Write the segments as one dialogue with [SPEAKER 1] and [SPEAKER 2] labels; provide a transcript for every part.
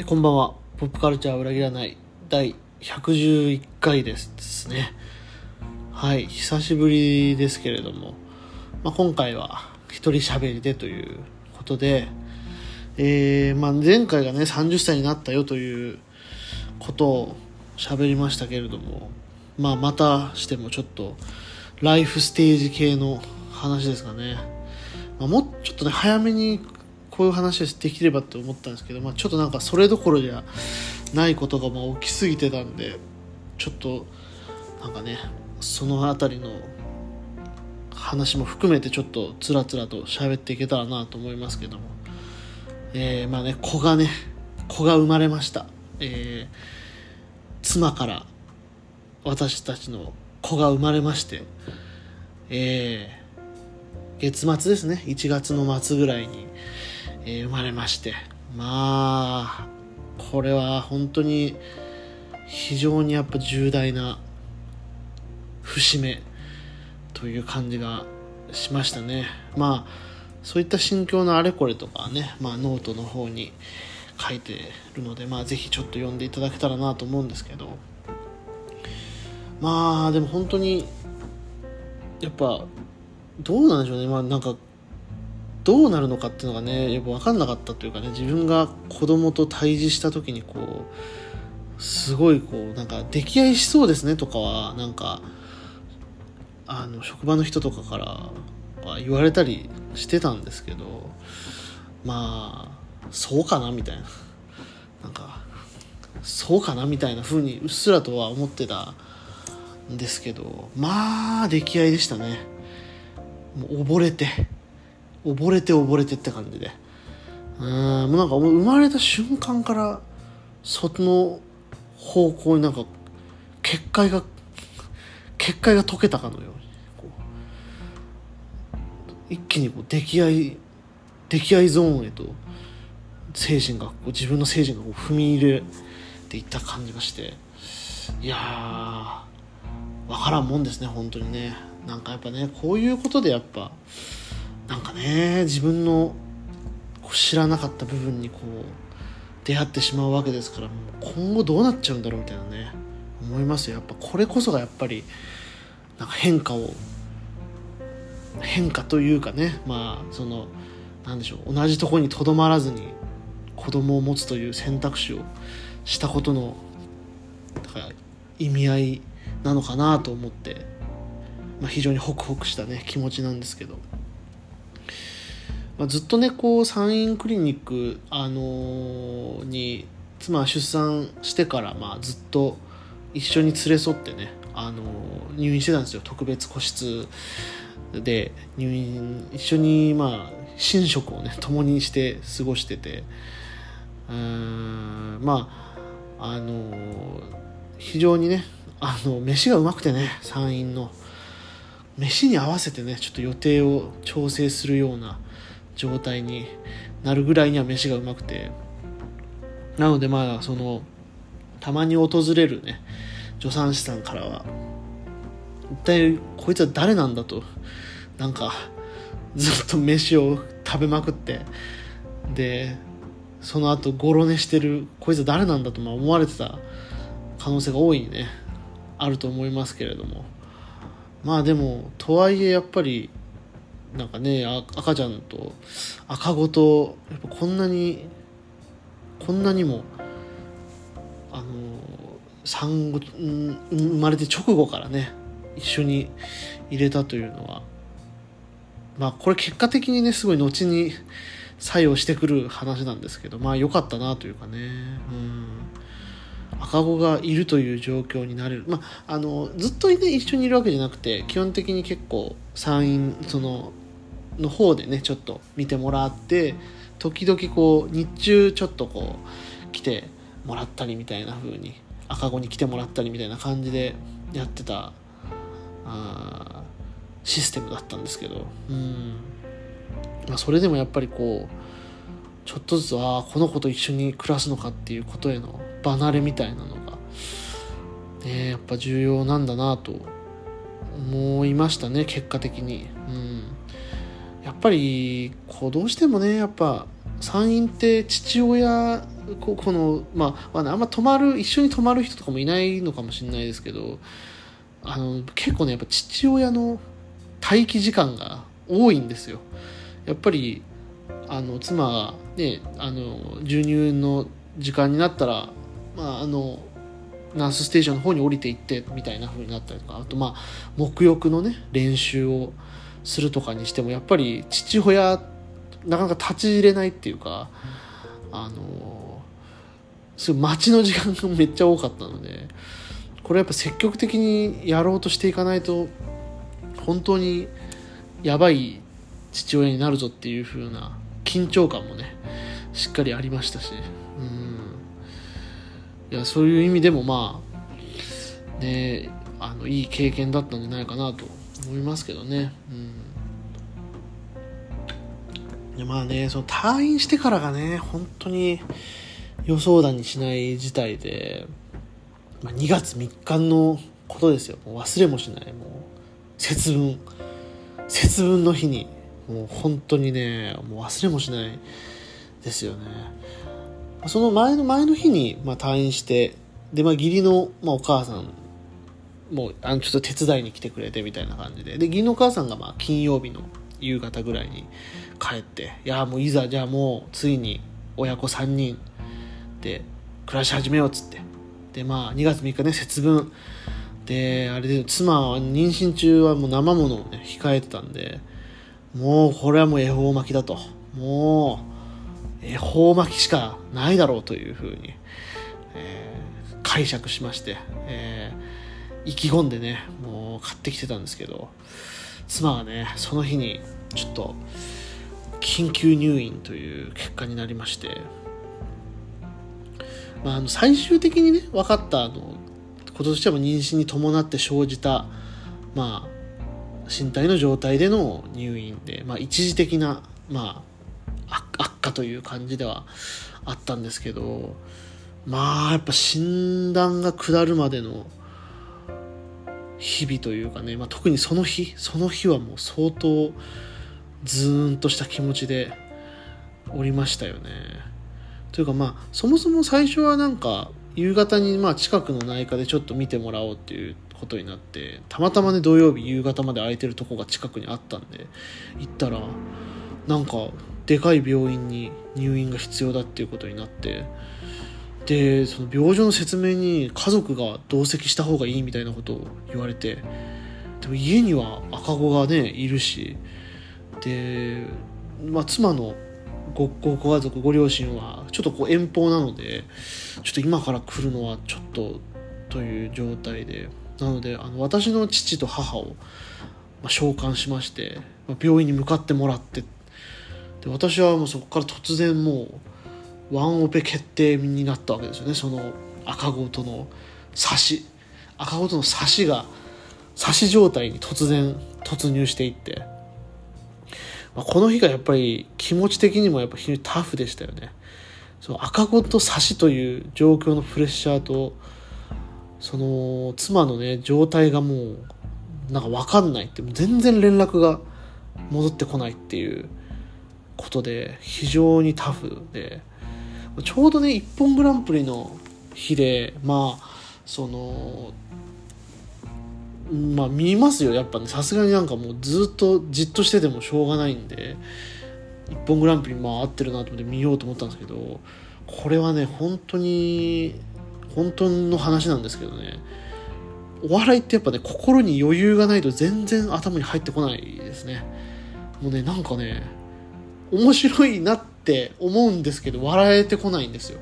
[SPEAKER 1] こんばんは。ポップカルチャー裏切らない第111回ですですね。はい、久しぶりですけれども、まあ、今回は一人喋りでということで、えー、まあ、前回がね、30歳になったよということを喋りましたけれども、まあ、またしてもちょっと、ライフステージ系の話ですかね。まあ、もうちょっとね、早めにこういう話できればって思ったんですけど、まあ、ちょっとなんかそれどころじゃないことがまあ起きすぎてたんでちょっとなんかねその辺りの話も含めてちょっとつらつらと喋っていけたらなと思いますけども。えー、まあね子がね子が生まれました、えー、妻から私たちの子が生まれましてえー、月末ですね。1月の末ぐらいにえー、生まれまして。まあこれは本当に非常にやっぱ重大な節目という感じがしましたね。まあそういった心境のあれこれとかね、まあ、ノートの方に書いてるので、まあ、ぜひちょっと読んでいただけたらなと思うんですけど。まあでも本当にやっぱどうなんでしょうね。まあなんかどうなるのかっていうのがねやっぱ分かんなかったというかね自分が子供と対峙した時にこうすごいこうなんか溺愛しそうですねとかはなんかあの職場の人とかからは言われたりしてたんですけどまあそうかなみたいななんかそうかなみたいな風にうっすらとは思ってたんですけどまあ溺愛でしたねもう溺れて。溺れて溺れてって感じで。うんもうなんか生まれた瞬間からその方向になんか結界が結界が解けたかのようにこう。一気にこう溺愛溺愛ゾーンへと精神がこう自分の精神がこう踏み入れていった感じがして。いやー分からんもんですね本当にね。なんかやっぱねこういうことでやっぱなんかね自分の知らなかった部分にこう出会ってしまうわけですからもう今後どうなっちゃうんだろうみたいなね思いますよやっぱこれこそがやっぱりなんか変化を変化というかねまあその何でしょう同じとこにとどまらずに子供を持つという選択肢をしたことのだから意味合いなのかなと思って、まあ、非常にホクホクしたね気持ちなんですけど。まあ、ずっとねこう産院クリニック、あのー、に妻は出産してから、まあ、ずっと一緒に連れ添ってね、あのー、入院してたんですよ。特別個室で入院一緒にまあ寝食をね共にして過ごしてて。うーんまああのー、非常にねあの飯がうまくてね産院の。飯に合わせてねちょっと予定を調整するような状態になるぐらいには飯がうまくて。なのでまあそのたまに訪れるね助産師さんからは一体こいつは誰なんだとなんかずっと飯を食べまくって。でその後ゴロ寝してるこいつは誰なんだとまあ思われてた可能性が大いにねあると思いますけれども。まあでもとはいえやっぱりなんかね赤ちゃんと赤子とやっぱこんなにこんなにもあの産後生まれて直後からね一緒に入れたというのはまあこれ結果的にねすごい後に作用してくる話なんですけどまあ良かったなというかねうん。赤子がいるという状況になれる、まあ、あのずっと、ね、一緒にいるわけじゃなくて基本的に結構産院そのの方でねちょっと見てもらって時々こう日中ちょっとこう来てもらったりみたいな風に赤子に来てもらったりみたいな感じでやってたあシステムだったんですけどうん、まあ、それでもやっぱりこうちょっとずつああこの子と一緒に暮らすのかっていうことへの離れみたいなのが、ね、やっぱ重要なんだなと思いましたね結果的に。うんやっぱりこうどうしてもねやっぱ産院って父親ここのまあ、まあ、あんま泊まる一緒に泊まる人とかもいないのかもしれないですけどあの結構ねやっぱ父親の待機時間が多いんですよ。やっぱりあの妻がねあの授乳の時間になったらまああのナースステーションの方に降りていってみたいな風になったりとかあとまあ沐浴のね練習をするとかにしてもやっぱり父親なかなか立ち入れないっていうかあのすごい待ちの時間がめっちゃ多かったのでこれやっぱ積極的にやろうとしていかないと本当にやばい父親になるぞっていう風な緊張感もねしっかりありましたしうん。いやそういう意味でもまあねあのいい経験だったんじゃないかなと思いますけどね。うん。でまあねその退院してからがね本当に予想だにしない事態で、まあ、2月3日のことですよ。もう忘れもしない。もう節分。節分の日にもう本当にねもう忘れもしないですよね。その前の前の日に、まあ、退院してで、まあ、義理の、まあ、お母さんもうあのちょっと手伝いに来てくれてみたいな感じで。で義理のお母さんがまあ金曜日の夕方ぐらいに帰っていやもういざじゃあもうついに親子3人で暮らし始めようっつって。でまあ2月3日ね節分であれで妻は妊娠中はもう生ものをね控えてたんでもうこれはもう恵方巻きだと。もう恵方巻きしかないだろうというふうに、えー、解釈しまして、えー、意気込んでねもう買ってきてたんですけど妻がねその日にちょっと緊急入院という結果になりましてまあ、あの最終的にね分かったあのこととしては妊娠に伴って生じた、まあ、身体の状態での入院で、まあ、一時的な、まあ、悪化という感じではあったんですけどまあやっぱ診断が下るまでの日々というかね、まあ、特にその日その日はもう相当ズーンとした気持ちでおりましたよね。というかまあそもそも最初はなんか夕方にまあ近くの内科でちょっと見てもらおうっていうことになってたまたまね土曜日夕方まで空いてるとこが近くにあったんで行ったらなんかでかい病院に入院が必要だっていうことになってでその病状の説明に家族が同席した方がいいみたいなことを言われてでも家には赤子がねいるしで、まあ、妻のごごご家族ご両親はちょっとこう遠方なのでちょっと今から来るのはちょっとという状態でなのであの私の父と母を、まあ、召喚しまして、まあ、病院に向かってもらってで私はもうそこから突然もうワンオペ決定になったわけですよね。その赤子との差し。赤子との差しが差し状態に突然突入していって。まあ、この日がやっぱり気持ち的にもやっぱ非常にタフでしたよね。その赤子と差しという状況のプレッシャーとその妻のね状態がもうなんか分かんないって全然連絡が戻ってこないっていうことで非常にタフで。ちょうどね「一本グランプリ」の日でまあそのまあ見ますよ。やっぱねさすがになんかもうずっとじっとしててもしょうがないんで一本グランプリまあ合ってるなと思って見ようと思ったんですけどこれはね本当に本当の話なんですけどねお笑いってやっぱね心に余裕がないと全然頭に入ってこないですね。もうねなんかね面白いなってって思うんですけど笑えてこないんですよ、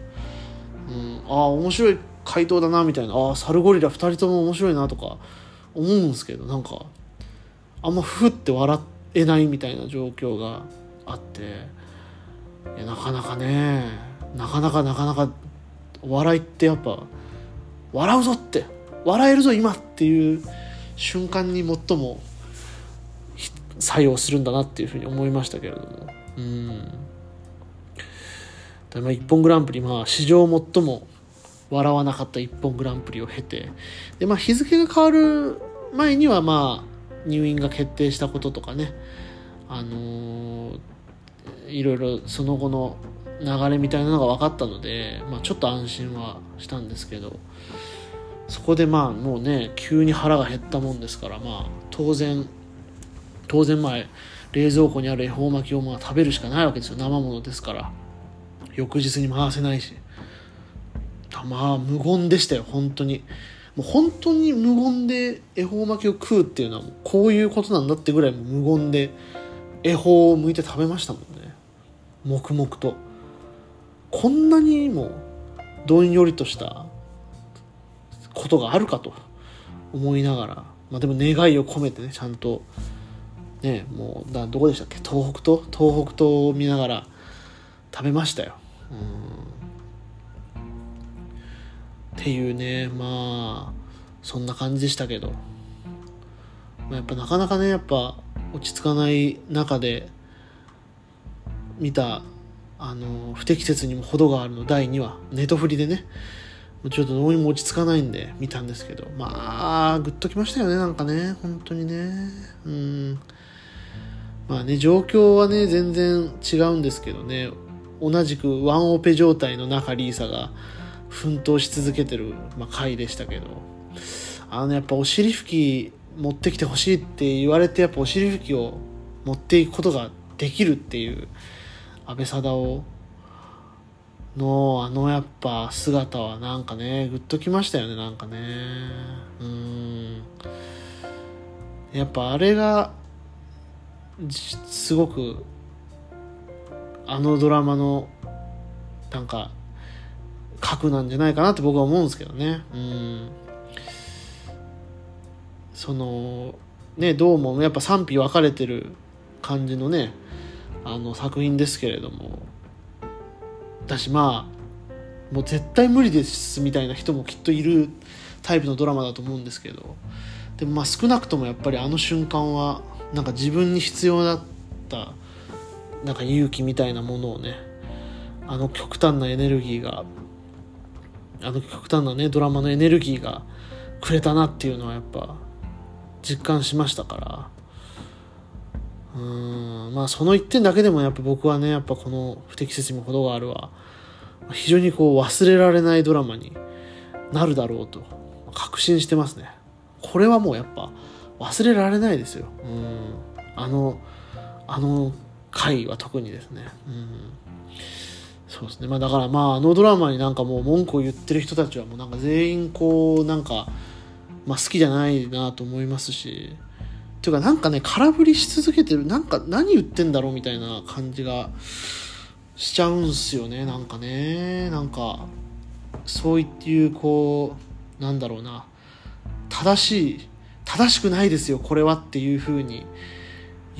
[SPEAKER 1] うん、ああ面白い回答だなみたいな。ああサルゴリラ2人とも面白いなとか思うんですけどなんかあんまふって笑えないみたいな状況があっていやなかなかねなかなかなかなか笑いってやっぱ笑うぞって笑えるぞ今っていう瞬間に最も作用するんだなっていうふうに思いましたけれども。うん。でまあ一本グランプリまあ史上最も笑わなかった一本グランプリを経てで、まあ、日付が変わる前にはまあ入院が決定したこととかねあのー、いろいろその後の流れみたいなのが分かったので、まあ、ちょっと安心はしたんですけどそこでまあもうね急に腹が減ったもんですからまあ当然当然まあ冷蔵庫にある恵方巻きをまあ食べるしかないわけですよ。生ものですから。翌日に回せないし。まあ無言でしたよ本当に。もう本当に無言で恵方巻きを食うっていうのはこういうことなんだってぐらい無言で恵方を向いて食べましたもんね。黙々と。こんなにもどんよりとしたことがあるかと。思いながら。まあでも願いを込めてねちゃんと。ねもうだどこでしたっけ？東北と？東北と見ながら。食べましたよ。うんっていうねまあそんな感じでしたけど、まあ、やっぱなかなかねやっぱ落ち着かない中で見たあの不適切にも程があるの第2話。ネトフリでね。ちょっとどうにも落ち着かないんで見たんですけど。まあグッときましたよねなんかね。本当にね。うん。まあね状況はね全然違うんですけどね。同じくワンオペ状態の中リーサが奮闘し続けてる、まあ、回でしたけど。あのやっぱお尻拭き持ってきてほしいって言われてやっぱお尻拭きを持っていくことができるっていう安倍貞夫のあのやっぱ姿はなんかねグッときましたよねなんかね。うん。やっぱあれがすごくあのドラマのなんか核なんじゃないかなって僕は思うんですけどね。うん。そのねどうもやっぱ賛否分かれてる感じのねあの作品ですけれども。だしまあもう絶対無理ですみたいな人もきっといるタイプのドラマだと思うんですけど。でもまあ少なくともやっぱりあの瞬間はなんか自分に必要だったなんか勇気みたいなものをねあの極端なエネルギーがあの極端なねドラマのエネルギーがくれたなっていうのはやっぱ実感しましたから。うんまあその一点だけでもやっぱ僕はねやっぱこの不適切にも程があるは非常にこう忘れられないドラマになるだろうと確信してますね。これはもうやっぱ忘れられないですよ。うん。あのあの回は特にですね。うん。そうですね。まあだからまああのドラマになんかもう文句を言ってる人たちはもうなんか全員こうなんかまあ、好きじゃないなと思いますし。というかなんかね空振りし続けてるなんか何言ってんだろうみたいな感じがしちゃうんすよね。なんかね。なんかそういうこうなんだろうな。正しい正しくないですよこれはっていうふうに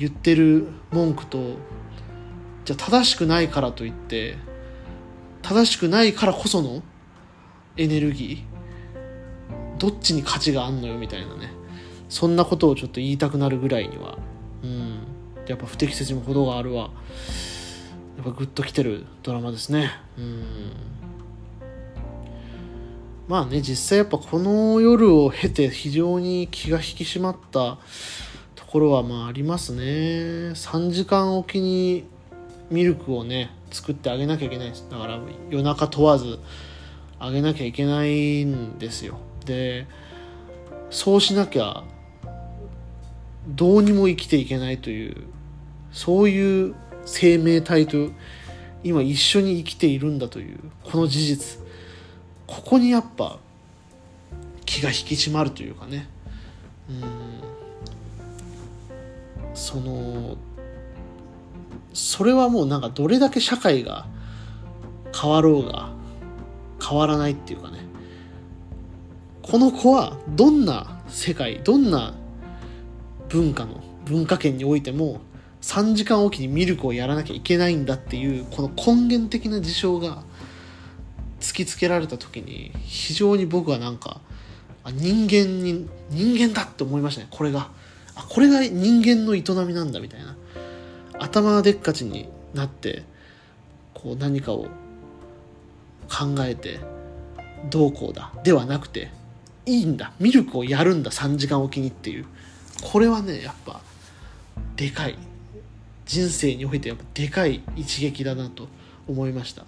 [SPEAKER 1] 言ってる文句とじゃあ正しくないからといって正しくないからこそのエネルギーどっちに価値があんのよみたいなねそんなことをちょっと言いたくなるぐらいにはうんやっぱ不適切にも程があるわ。やっぱグッときてるドラマですね。うん。まあね実際やっぱこの夜を経て非常に気が引き締まったころはまあありますね。3時間おきにミルクをね作ってあげなきゃいけない。ですだから夜中問わずあげなきゃいけないんですよ。でそうしなきゃどうにも生きていけないというそういう生命体と今一緒に生きているんだというこの事実。ここにやっぱ気が引き締まるというかね。うん。そのそれはもうなんかどれだけ社会が変わろうが変わらないっていうかね。この子はどんな世界どんな文化の文化圏においても3時間おきにミルクをやらなきゃいけないんだっていうこの根源的な事象が突きつけられた時に非常に僕はなんか人間に人間だって思いましたねこれが。あこれが人間の営みなんだみたいな。頭でっかちになってこう何かを考えてどうこうだ。ではなくていいんだ。ミルクをやるんだ。3時間おきにっていう。これはねやっぱでかい。人生においてやっぱでかい一撃だなと思いました、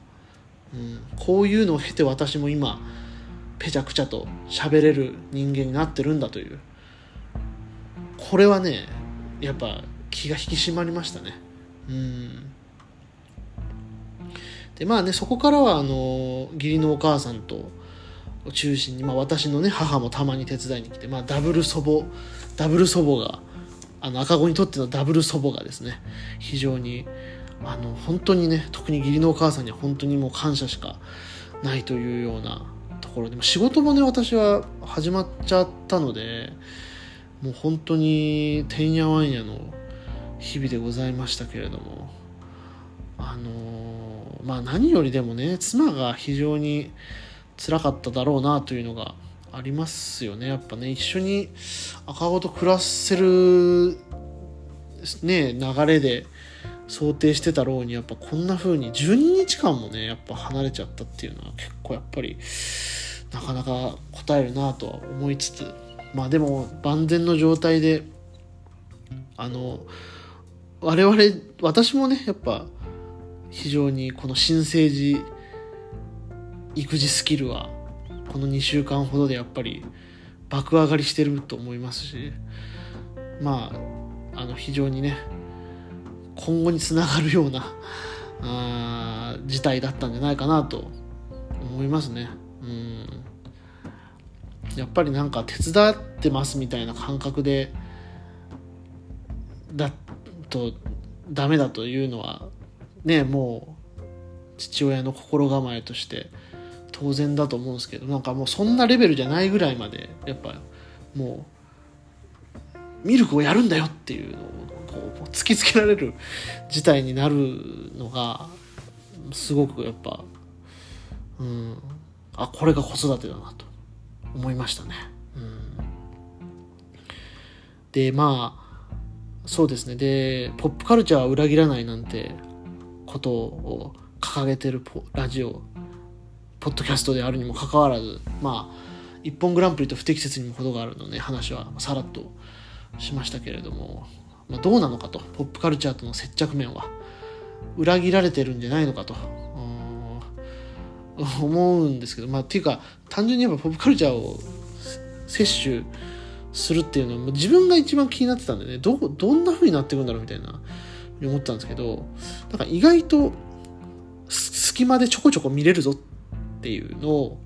[SPEAKER 1] うん、こういうのを経て私も今ぺちゃくちゃと喋れる人間になってるんだという。これはねやっぱ気が引き締まりましたね。うん。でまあねそこからはあの義理のお母さんとを中心に、まあ、私のね母もたまに手伝いに来て、まあ、ダブル祖母ダブル祖母があの赤子にとってのダブル祖母がですね非常にあの本当にね特に義理のお母さんには本当にもう感謝しかないというようなところで仕事もね私は始まっちゃったのでもう本当にてんやわんやの日々でございましたけれども。あのまあ何よりでもね妻が非常に辛かっただろうなというのがありますよね。やっぱね一緒に赤子と暮らせるね流れで想定してたろうにやっぱこんな風に12日間もねやっぱ離れちゃったっていうのは結構やっぱりなかなか応えるなとは思いつつ。まあでも万全の状態であの我々私もねやっぱ非常にこの新生児育児スキルはこの2週間ほどでやっぱり爆上がりしてると思いますしまああの非常にね今後につながるようなあ事態だったんじゃないかなと思いますね。やっぱりなんか手伝ってますみたいな感覚でだとダメだというのはねもう父親の心構えとして当然だと思うんですけどなんかもうそんなレベルじゃないぐらいまでやっぱもうミルクをやるんだよっていうのをこう突きつけられる事態になるのがすごくやっぱうんあこれが子育てだなと。思いましたね。うん、でまあそうですね。でポップカルチャーは裏切らないなんてことを掲げてるラジオポッドキャストであるにもかかわらずまあ一本グランプリと不適切にも程があるのね話はさらっとしましたけれども、まあ、どうなのかとポップカルチャーとの接着面は。裏切られてるんじゃないのかと。思うんですけどまあっていうか単純にやっぱポップカルチャーを摂取するっていうのは自分が一番気になってたんでね。どどんな風になっていくんだろうみたいな思ったんですけどなんか意外と隙間でちょこちょこ見れるぞっっていうのを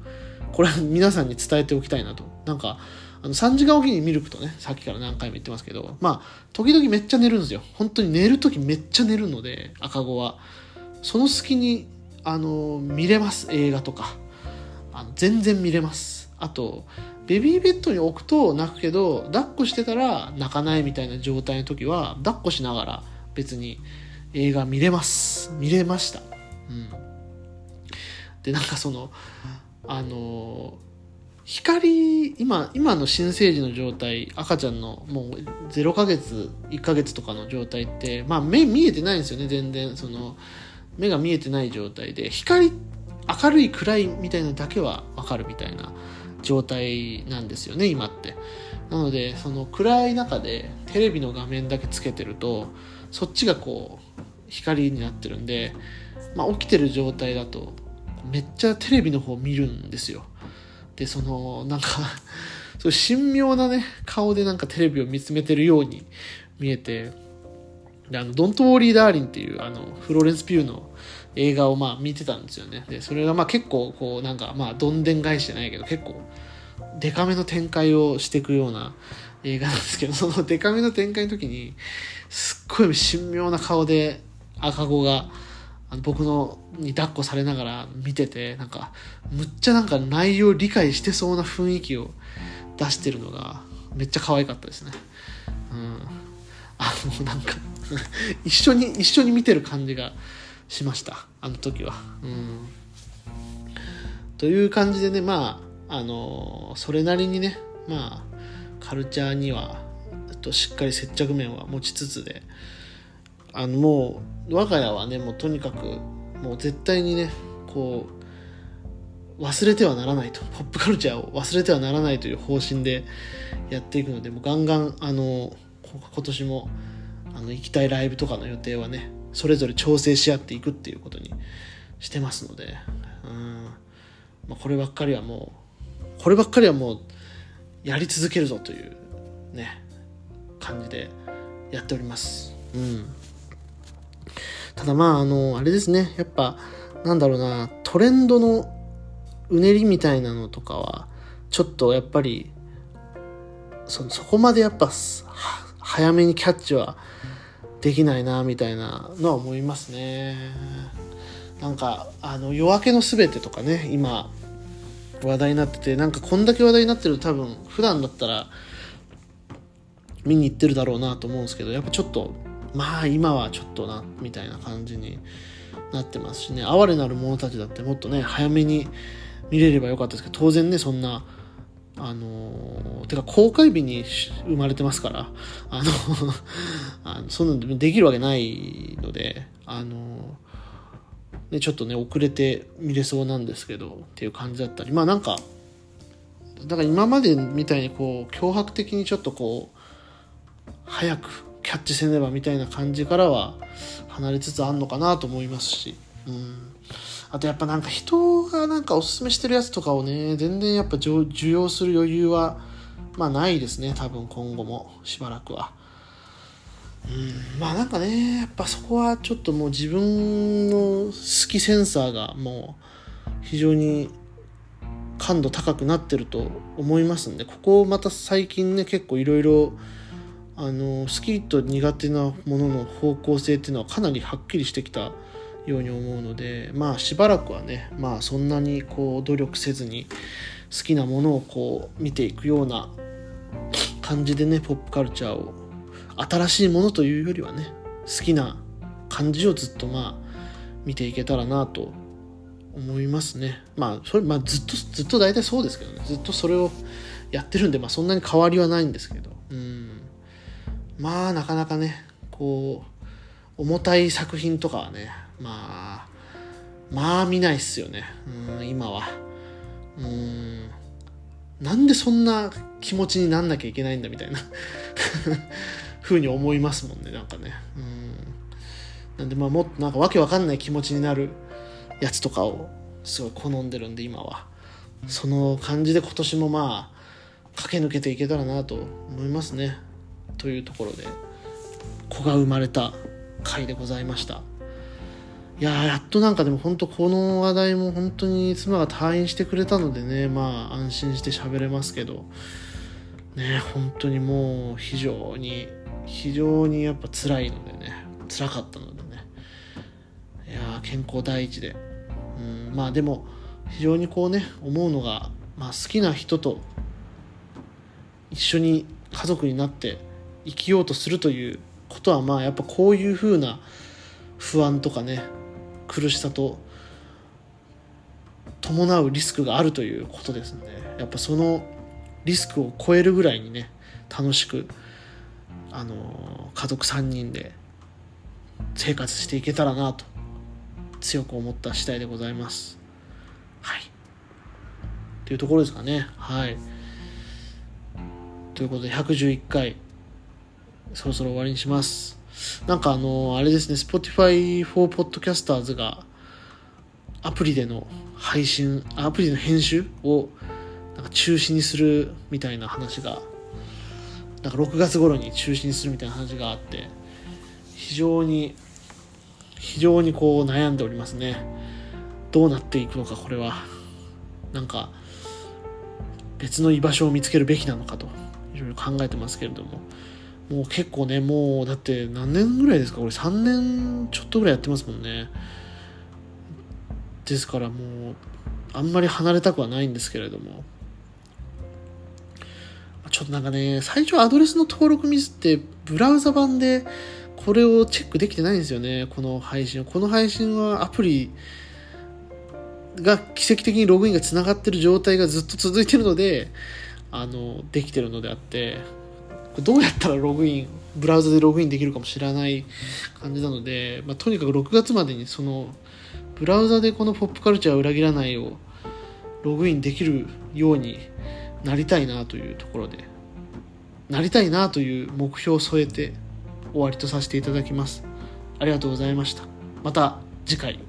[SPEAKER 1] これは皆さんに伝えておきたいなと。なんかあの3時間おきにミルクとねさっきから何回も言ってますけどまあ時々めっちゃ寝るんですよ。本当に寝る時めっちゃ寝るので赤子は。その隙にあの見れます映画とか。あの全然見れます。あとベビーベッドに置くと泣くけど抱っこしてたら泣かないみたいな状態の時は抱っこしながら別に映画見れます。見れました。うん。でなんかそのあの光今今の新生児の状態赤ちゃんのもう0ヶ月1ヶ月とかの状態ってまあ目見えてないんですよね全然。その目が見えてない状態で光明るい暗いみたいなだけは分かるみたいな状態なんですよね今ってなのでその暗い中でテレビの画面だけつけてるとそっちがこう光になってるんで、まあ、起きてる状態だとめっちゃテレビの方見るんですよ。で、その、なんかそう神妙なね、顔でなんかテレビを見つめてるように見えて、で、あの、ドントウォーリー・ダーリンっていう、あの、フローレンス・ピューの映画をまあ見てたんですよね。で、それがまあ結構、こう、なんか、まあ、どんでん返しじゃないけど、結構、デカめの展開をしていくような映画なんですけど、そのデカめの展開の時に、すっごい神妙な顔で赤子が、あの僕のに抱っこされながら見ててなんかむっちゃなんか内容を理解してそうな雰囲気を出してるのがめっちゃ可愛かったですね。うん、あのなんか一緒に一緒に見てる感じがしました。あの時は。うん、という感じでねまああのそれなりにねまあカルチャーにはとしっかり接着面は持ちつつであのもう我が家はねもうとにかくもう絶対にねこう忘れてはならないと。ポップカルチャーを忘れてはならないという方針でやっていくのでもうガンガンあの今年もあの行きたいライブとかの予定はねそれぞれ調整し合っていくっていうことにしてますので、うんまあ、こればっかりはもうこればっかりはもうやり続けるぞというね感じでやっております。うん。ただまあ、あの、あれですね。やっぱ、なんだろうな、トレンドのうねりみたいなのとかは、ちょっとやっぱり、そそこまでやっぱ、早めにキャッチはできないな、みたいなのは思いますね。なんか、あの、夜明けのすべてとかね、今、話題になってて、なんかこんだけ話題になってると多分、普段だったら、見に行ってるだろうなと思うんですけどやっぱちょっとまあ今はちょっとなみたいな感じになってますしね哀れなる者たちだってもっとね早めに見れればよかったですけど当然ねそんなあのてか公開日に生まれてますからあの あのそんなのできるわけないのであのね、ちょっとね遅れて見れそうなんですけどっていう感じだったりまあなんかだから今までみたいにこう脅迫的にちょっとこう早くキャッチせねばみたいな感じからは離れつつあんのかなと思いますし、うん、あとやっぱなんか人がなんかおすすめしてるやつとかをね全然やっぱ受容する余裕はまあないですね多分今後もしばらくは。うん、まあなんかねやっぱそこはちょっともう自分の好きセンサーがもう非常に感度高くなってると思いますんでここまた最近ね結構いろいろあの好きと苦手なものの方向性っていうのはかなりはっきりしてきたように思うのでまあしばらくはねまあそんなにこう努力せずに好きなものをこう見ていくような感じでねポップカルチャーを新しいものというよりはね好きな感じをずっとまあ見ていけたらなと思いますね。まあそれまあずっとずっと大体そうですけどね。ずっとそれをやってるんでまあそんなに変わりはないんですけど。うん。まあなかなかねこう重たい作品とかはねまあまあ見ないっすよね。うん今は。うんなんでそんな気持ちになんなきゃいけないんだみたいな。ふうに思いますもんねなんかね。うん。なんでまあもっとなんかわけわかんない気持ちになるやつとかをすごい好んでるんで今は。その感じで今年もまあ駆け抜けていけたらなと思いますね。というところで子が生まれた回でございました。いややっとなんかでも本当この話題も本当に妻が退院してくれたのでねまあ安心して喋れますけど。ね本当にもう非常に非常にやっぱ辛いのでね辛かったのでね。いや健康第一で。うんまあでも非常にこうね思うのが、まあ、好きな人と一緒に家族になって生きようとするということはまあやっぱこういうふうな不安とかね苦しさと伴うリスクがあるということですのでやっぱそのリスクを超えるぐらいにね楽しくあの家族3人で生活していけたらなと強く思った次第でございます。はい。というところですかね。はい。ということで111回そろそろ終わりにします。なんかあの、あれですね、Spotify for Podcasters がアプリでの配信、アプリでの編集をなんか中止にするみたいな話が、なんか6月頃に中止にするみたいな話があって、非常に、非常にこう悩んでおりますね。どうなっていくのか、これは。なんか、別の居場所を見つけるべきなのかと、いろいろ考えてますけれども。もう結構ね、もうだって何年ぐらいですか？これ3年ちょっとぐらいやってますもんね。ですからもう、あんまり離れたくはないんですけれども。ちょっとなんかね、最初アドレスの登録ミスって、ブラウザ版でこれをチェックできてないんですよね、この配信は。この配信はアプリが奇跡的にログインがつながってる状態がずっと続いてるので、あの、できてるのであって、どうやったらログインブラウザでログインできるかも知らない感じなので、まあ、とにかく6月までにそのブラウザでこのポップカルチャーを裏切らないをログインできるようになりたいなというところでなりたいなという目標を添えて終わりとさせていただきます。ありがとうございました。また次回。